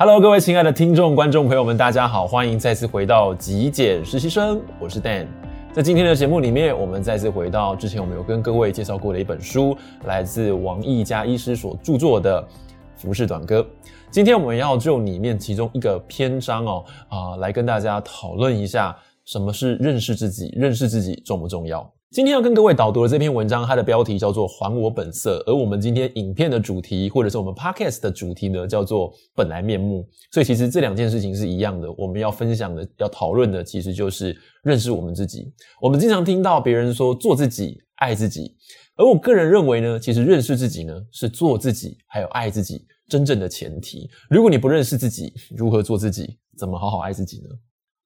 Hello，各位亲爱的听众、观众朋友们，大家好，欢迎再次回到极简实习生，我是 Dan。在今天的节目里面，我们再次回到之前我们有跟各位介绍过的一本书，来自王毅家医师所著作的《服饰短歌》。今天我们要就里面其中一个篇章哦，啊、来跟大家讨论一下什么是认识自己，认识自己重不重要？今天要跟各位导读的这篇文章，它的标题叫做《还我本色》，而我们今天影片的主题，或者是我们 podcast 的主题呢，叫做“本来面目”。所以其实这两件事情是一样的。我们要分享的、要讨论的，其实就是认识我们自己。我们经常听到别人说“做自己，爱自己”，而我个人认为呢，其实认识自己呢，是做自己还有爱自己真正的前提。如果你不认识自己，如何做自己？怎么好好爱自己呢？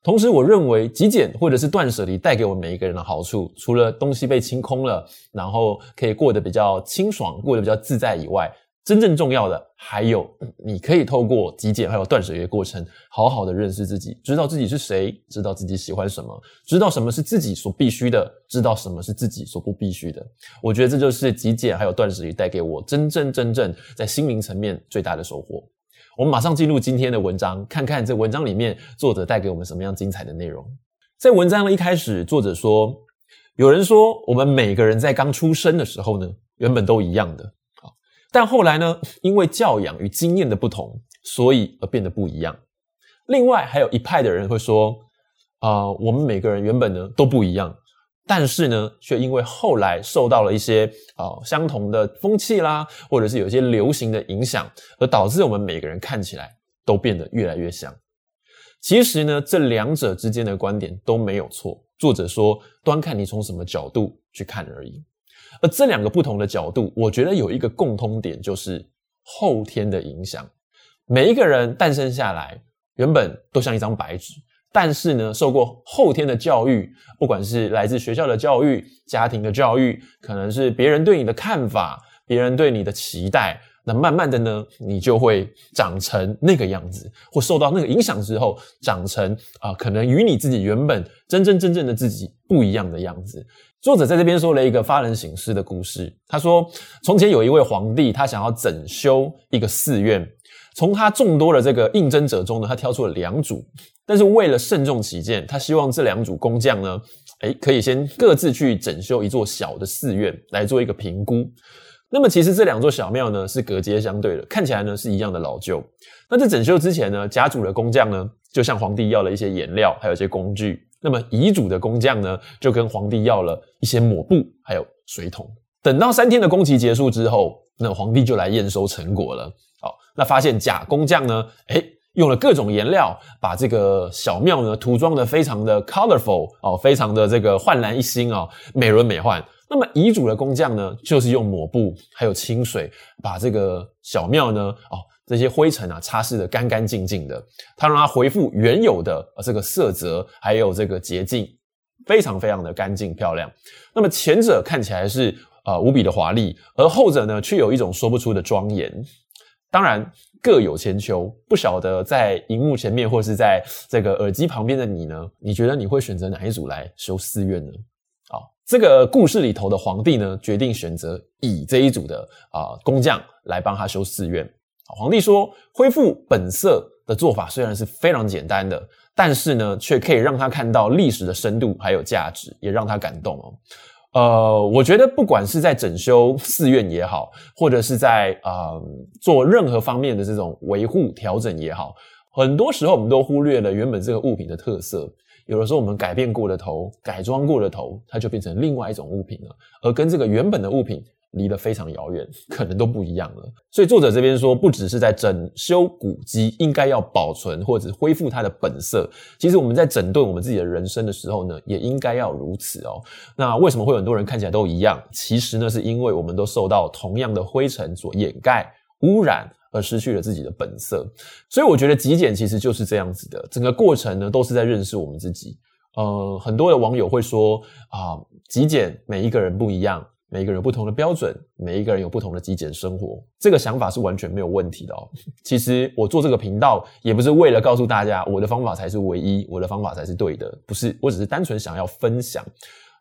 同时，我认为极简或者是断舍离带给我们每一个人的好处，除了东西被清空了，然后可以过得比较清爽、过得比较自在以外，真正重要的还有，你可以透过极简还有断舍离的过程，好好的认识自己，知道自己是谁，知道自己喜欢什么，知道什么是自己所必须的，知道什么是自己所不必须的。我觉得这就是极简还有断舍离带给我真正真正在心灵层面最大的收获。我们马上进入今天的文章，看看这文章里面作者带给我们什么样精彩的内容。在文章的一开始，作者说：“有人说，我们每个人在刚出生的时候呢，原本都一样的啊，但后来呢，因为教养与经验的不同，所以而变得不一样。另外，还有一派的人会说：啊、我们每个人原本呢都不一样。”但是呢，却因为后来受到了一些啊、呃、相同的风气啦，或者是有一些流行的影响，而导致我们每个人看起来都变得越来越像。其实呢，这两者之间的观点都没有错。作者说，端看你从什么角度去看而已。而这两个不同的角度，我觉得有一个共通点，就是后天的影响。每一个人诞生下来，原本都像一张白纸。但是呢，受过后天的教育，不管是来自学校的教育、家庭的教育，可能是别人对你的看法、别人对你的期待，那慢慢的呢，你就会长成那个样子，或受到那个影响之后，长成啊、可能与你自己原本真真正正的自己不一样的样子。作者在这边说了一个发人省思的故事，他说，从前有一位皇帝，他想要整修一个寺院。从他众多的这个应征者中呢，他挑出了两组，但是为了慎重起见，他希望这两组工匠呢，诶，可以先各自去整修一座小的寺院来做一个评估。那么其实这两座小庙呢是隔街相对的，看起来呢是一样的老旧。那在整修之前呢，甲组的工匠呢就向皇帝要了一些颜料，还有一些工具。那么乙组的工匠呢就跟皇帝要了一些抹布，还有水桶。等到三天的工期结束之后，那皇帝就来验收成果了。好，那发现甲工匠呢，诶，用了各种颜料，把这个小庙呢涂装得非常的 colorful 哦，非常的这个焕然一新哦，美轮美奂。那么乙组的工匠呢，就是用抹布还有清水，把这个小庙呢，哦，这些灰尘啊擦拭得干干净净的，他让它恢复原有的这个色泽，还有这个洁净，非常非常的干净漂亮。那么前者看起来是、呃、无比的华丽，而后者呢，却有一种说不出的庄严。当然各有千秋，不晓得在荧幕前面或是在这个耳机旁边的你呢？你觉得你会选择哪一组来修寺院呢？好，这个故事里头的皇帝呢，决定选择乙这一组的啊、工匠来帮他修寺院。皇帝说，恢复本色的做法虽然是非常简单的，但是呢，却可以让他看到历史的深度还有价值，也让他感动哦。呃，我觉得不管是在整修寺院也好，或者是在呃做任何方面的这种维护调整也好，很多时候我们都忽略了原本这个物品的特色。有的时候我们改变过了头，改装过了头，它就变成另外一种物品了，而跟这个原本的物品。离得非常遥远，可能都不一样了。所以作者这边说，不只是在整修古迹，应该要保存或者恢复它的本色。其实我们在整顿我们自己的人生的时候呢，也应该要如此哦。那为什么会有很多人看起来都一样？其实呢，是因为我们都受到同样的灰尘所掩盖、污染，而失去了自己的本色。所以我觉得极简其实就是这样子的，整个过程呢，都是在认识我们自己。呃，很多的网友会说啊，极简每一个人不一样。每一个人有不同的标准，每一个人有不同的极简生活，这个想法是完全没有问题的哦。其实我做这个频道也不是为了告诉大家我的方法才是唯一，我的方法才是对的，不是，我只是单纯想要分享，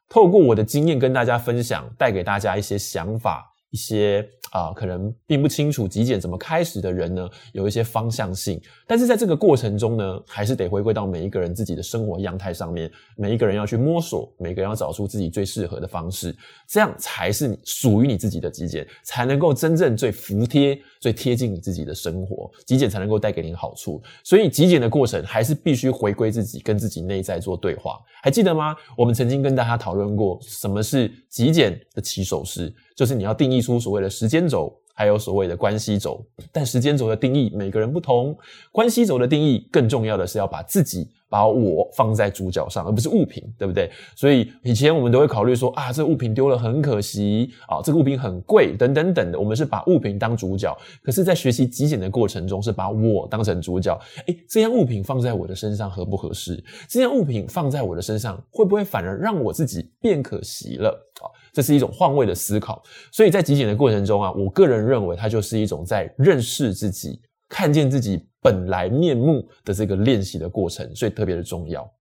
透过我的经验跟大家分享，带给大家一些想法，一些啊、可能并不清楚极简怎么开始的人呢，有一些方向性。但是在这个过程中呢，还是得回归到每一个人自己的生活样态上面，每一个人要去摸索，每个人要找出自己最适合的方式，这样才是属于你自己的极简，才能够真正最服帖、最贴近你自己的生活，极简才能够带给你好处。所以极简的过程还是必须回归自己，跟自己内在做对话。还记得吗？我们曾经跟大家讨论过什么是极简的起手式，就是你要定义出所谓的时间轴。还有所谓的关系轴，但时间轴的定义每个人不同，关系轴的定义更重要的是要把自己、把我放在主角上，而不是物品，对不对？所以以前我们都会考虑说啊，这物品丢了很可惜啊，这个物品很贵，等等等的，我们是把物品当主角。可是，在学习极简的过程中，是把我当成主角。诶，这样物品放在我的身上合不合适？这样物品放在我的身上，会不会反而让我自己变可惜了？啊。这是一种换位的思考，所以在极简的过程中啊，我个人认为它就是一种在认识自己、看见自己本来面目的这个练习的过程，所以特别的重要。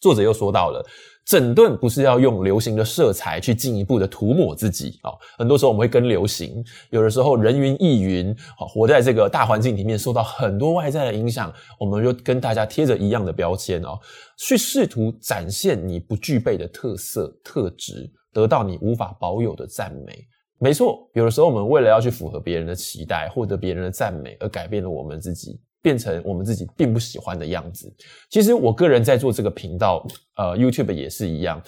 作者又说到了，整顿不是要用流行的色彩去进一步的涂抹自己啊，很多时候我们会跟流行，有的时候人云亦云，活在这个大环境里面，受到很多外在的影响，我们就跟大家贴着一样的标签哦，去试图展现你不具备的特色特质。得到你无法保有的赞美，没错。有的时候，我们为了要去符合别人的期待，获得别人的赞美，而改变了我们自己，变成我们自己并不喜欢的样子。其实，我个人在做这个频道，呃，YouTube 也是一样。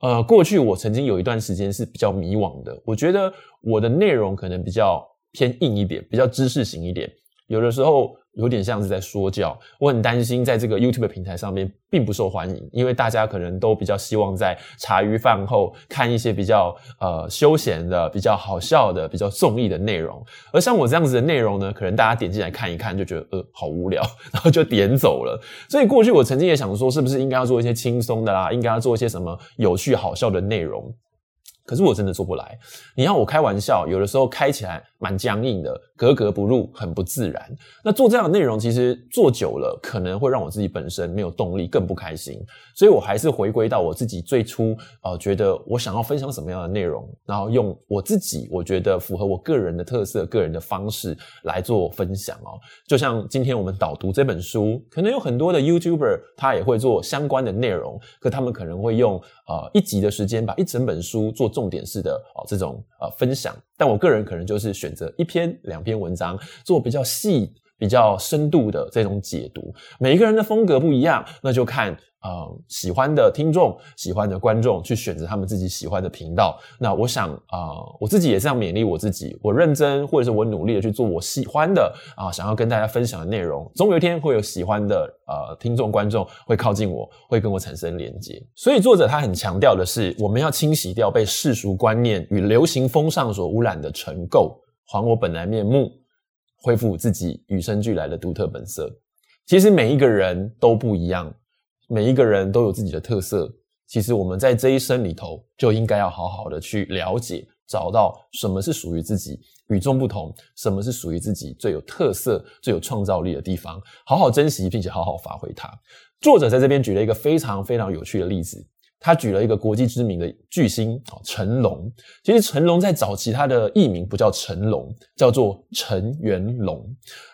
呃，过去我曾经有一段时间是比较迷惘的，我觉得我的内容可能比较偏硬一点，比较知识型一点，有的时候。有点像是在说教，我很担心在这个 YouTube 平台上面并不受欢迎，因为大家可能都比较希望在茶余饭后看一些比较呃休闲的、比较好笑的、比较综艺的内容，而像我这样子的内容呢，可能大家点进来看一看就觉得呃好无聊，然后就点走了。所以过去我曾经也想说，是不是应该要做一些轻松的啦，应该要做一些什么有趣好笑的内容。可是我真的做不来。你要我开玩笑，有的时候开起来蛮僵硬的，格格不入，很不自然。那做这样的内容，其实做久了，可能会让我自己本身没有动力，更不开心。所以我还是回归到我自己最初，呃，觉得我想要分享什么样的内容，然后用我自己我觉得符合我个人的特色、个人的方式来做分享哦。就像今天我们导读这本书，可能有很多的 YouTuber 他也会做相关的内容，可他们可能会用呃一集的时间把一整本书做。重点式的哦，这种呃分享，但我个人可能就是选择一篇两篇文章做比较细、比较深度的这种解读。每一个人的风格不一样，那就看。呃，喜欢的听众、喜欢的观众去选择他们自己喜欢的频道。那我想啊、我自己也这样勉励我自己，我认真或者是我努力的去做我喜欢的啊、想要跟大家分享的内容。总有一天会有喜欢的呃听众、观众会靠近我，会跟我产生连接。所以作者他很强调的是，我们要清洗掉被世俗观念与流行风尚所污染的尘垢，还我本来面目，恢复自己与生俱来的独特本色。其实每一个人都不一样。每一个人都有自己的特色，其实我们在这一生里头就应该要好好的去了解，找到什么是属于自己与众不同，什么是属于自己最有特色、最有创造力的地方，好好珍惜并且好好发挥它。作者在这边举了一个非常非常有趣的例子。他举了一个国际知名的巨星成龙。其实成龙在早期他的艺名不叫成龙，叫做陈元龙。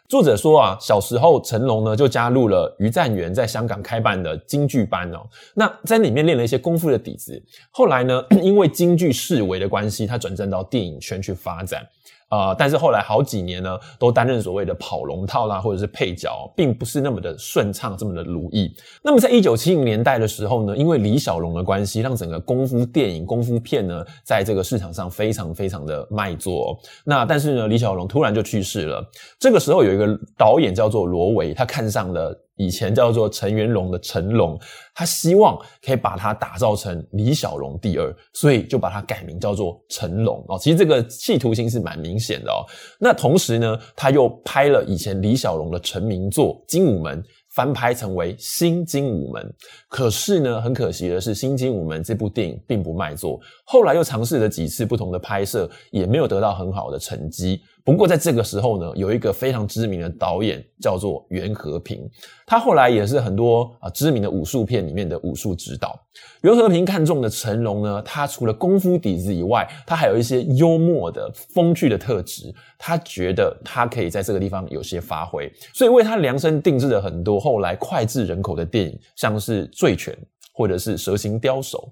作者说啊，小时候成龙呢就加入了余占元在香港开办的京剧班哦。那在里面练了一些功夫的底子。后来呢，因为京剧式微的关系，他转战到电影圈去发展。呃，但是后来好几年呢，都担任所谓的跑龙套啦，或者是配角，并不是那么的顺畅，这么的如意。那么在一九七零年代的时候呢，因为李小龙的关系，让整个功夫电影、功夫片呢，在这个市场上非常非常的卖座。那但是呢，李小龙突然就去世了。这个时候有一个导演叫做罗维，他看上了。以前叫做陈元龙的成龙，他希望可以把他打造成李小龙第二，所以就把他改名叫做成龙哦。其实这个企图心是蛮明显的哦。那同时呢，他又拍了以前李小龙的成名作《精武门》，翻拍成为《新精武门》。可是呢，很可惜的是，《新精武门》这部电影并不卖座。后来又尝试了几次不同的拍摄，也没有得到很好的成绩。不过在这个时候呢，有一个非常知名的导演叫做袁和平，他后来也是很多啊知名的武术片里面的武术指导。袁和平看中的成龙呢，他除了功夫底子以外，他还有一些幽默的、风趣的特质，他觉得他可以在这个地方有些发挥，所以为他量身定制了很多后来脍炙人口的电影，像是《醉拳》或者是《蛇形刁手》。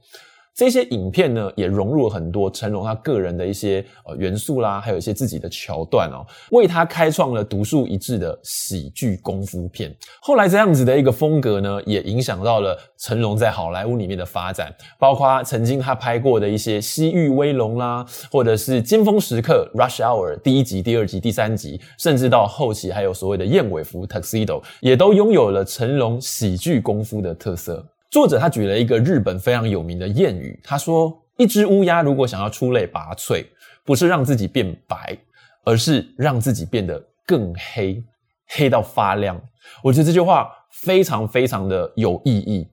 这些影片呢，也融入了很多成龙他个人的一些呃元素啦，还有一些自己的桥段哦，为他开创了独树一帜的喜剧功夫片。后来这样子的一个风格呢，也影响到了成龙在好莱坞里面的发展，包括曾经他拍过的一些《西域威龙》啦，或者是《尖峰时刻》（Rush Hour） 第一集、第二集、第三集，甚至到后期还有所谓的燕尾服 （Tuxedo），也都拥有了成龙喜剧功夫的特色。作者他举了一个日本非常有名的谚语，他说：“一只乌鸦如果想要出类拔萃，不是让自己变白，而是让自己变得更黑，黑到发亮。”我觉得这句话非常非常的有意义。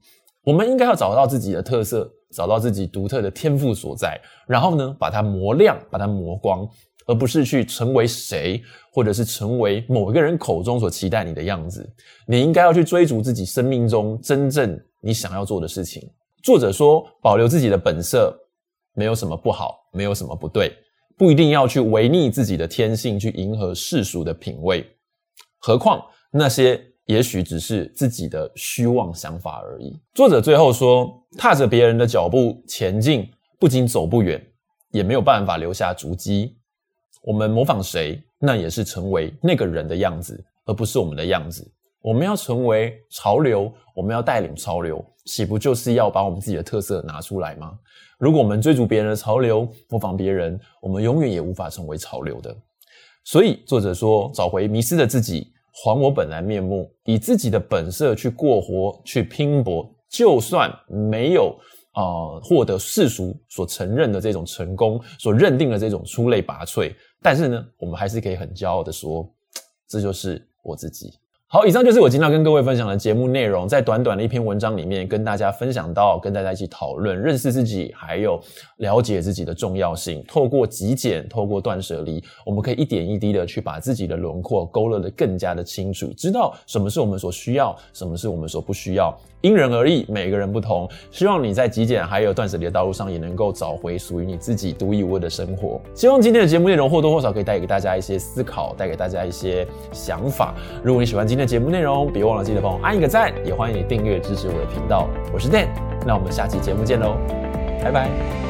我们应该要找到自己的特色，找到自己独特的天赋所在，然后呢，把它磨亮，把它磨光，而不是去成为谁，或者是成为某一个人口中所期待你的样子。你应该要去追逐自己生命中真正。你想要做的事情。作者说，保留自己的本色，没有什么不好，没有什么不对，不一定要去违逆自己的天性，去迎合世俗的品味。何况那些也许只是自己的虚妄想法而已。作者最后说，踏着别人的脚步前进，不仅走不远，也没有办法留下足迹。我们模仿谁，那也是成为那个人的样子，而不是我们的样子。我们要成为潮流，我们要带领潮流，岂不就是要把我们自己的特色拿出来吗？如果我们追逐别人的潮流，模仿别人，我们永远也无法成为潮流的。所以作者说，找回迷失的自己，还我本来面目，以自己的本色去过活，去拼搏，就算没有呃获得世俗所承认的这种成功，所认定的这种出类拔萃，但是呢，我们还是可以很骄傲的说，这就是我自己。好，以上就是我今天要跟各位分享的节目内容。在短短的一篇文章里面，跟大家分享到，跟大家一起讨论，认识自己，还有了解自己的重要性。透过极简，透过断舍离，我们可以一点一滴的去把自己的轮廓勾勒的更加的清楚，知道什么是我们所需要，什么是我们所不需要。因人而异，每个人不同。希望你在极简还有断舍离的道路上，也能够找回属于你自己独一无二的生活。希望今天的节目内容或多或少可以带给大家一些思考，带给大家一些想法。如果你喜欢今今天的节目内容，别忘了记得帮我按一个赞，也欢迎你订阅支持我的频道。我是 Dan，那我们下期节目见喽，拜拜。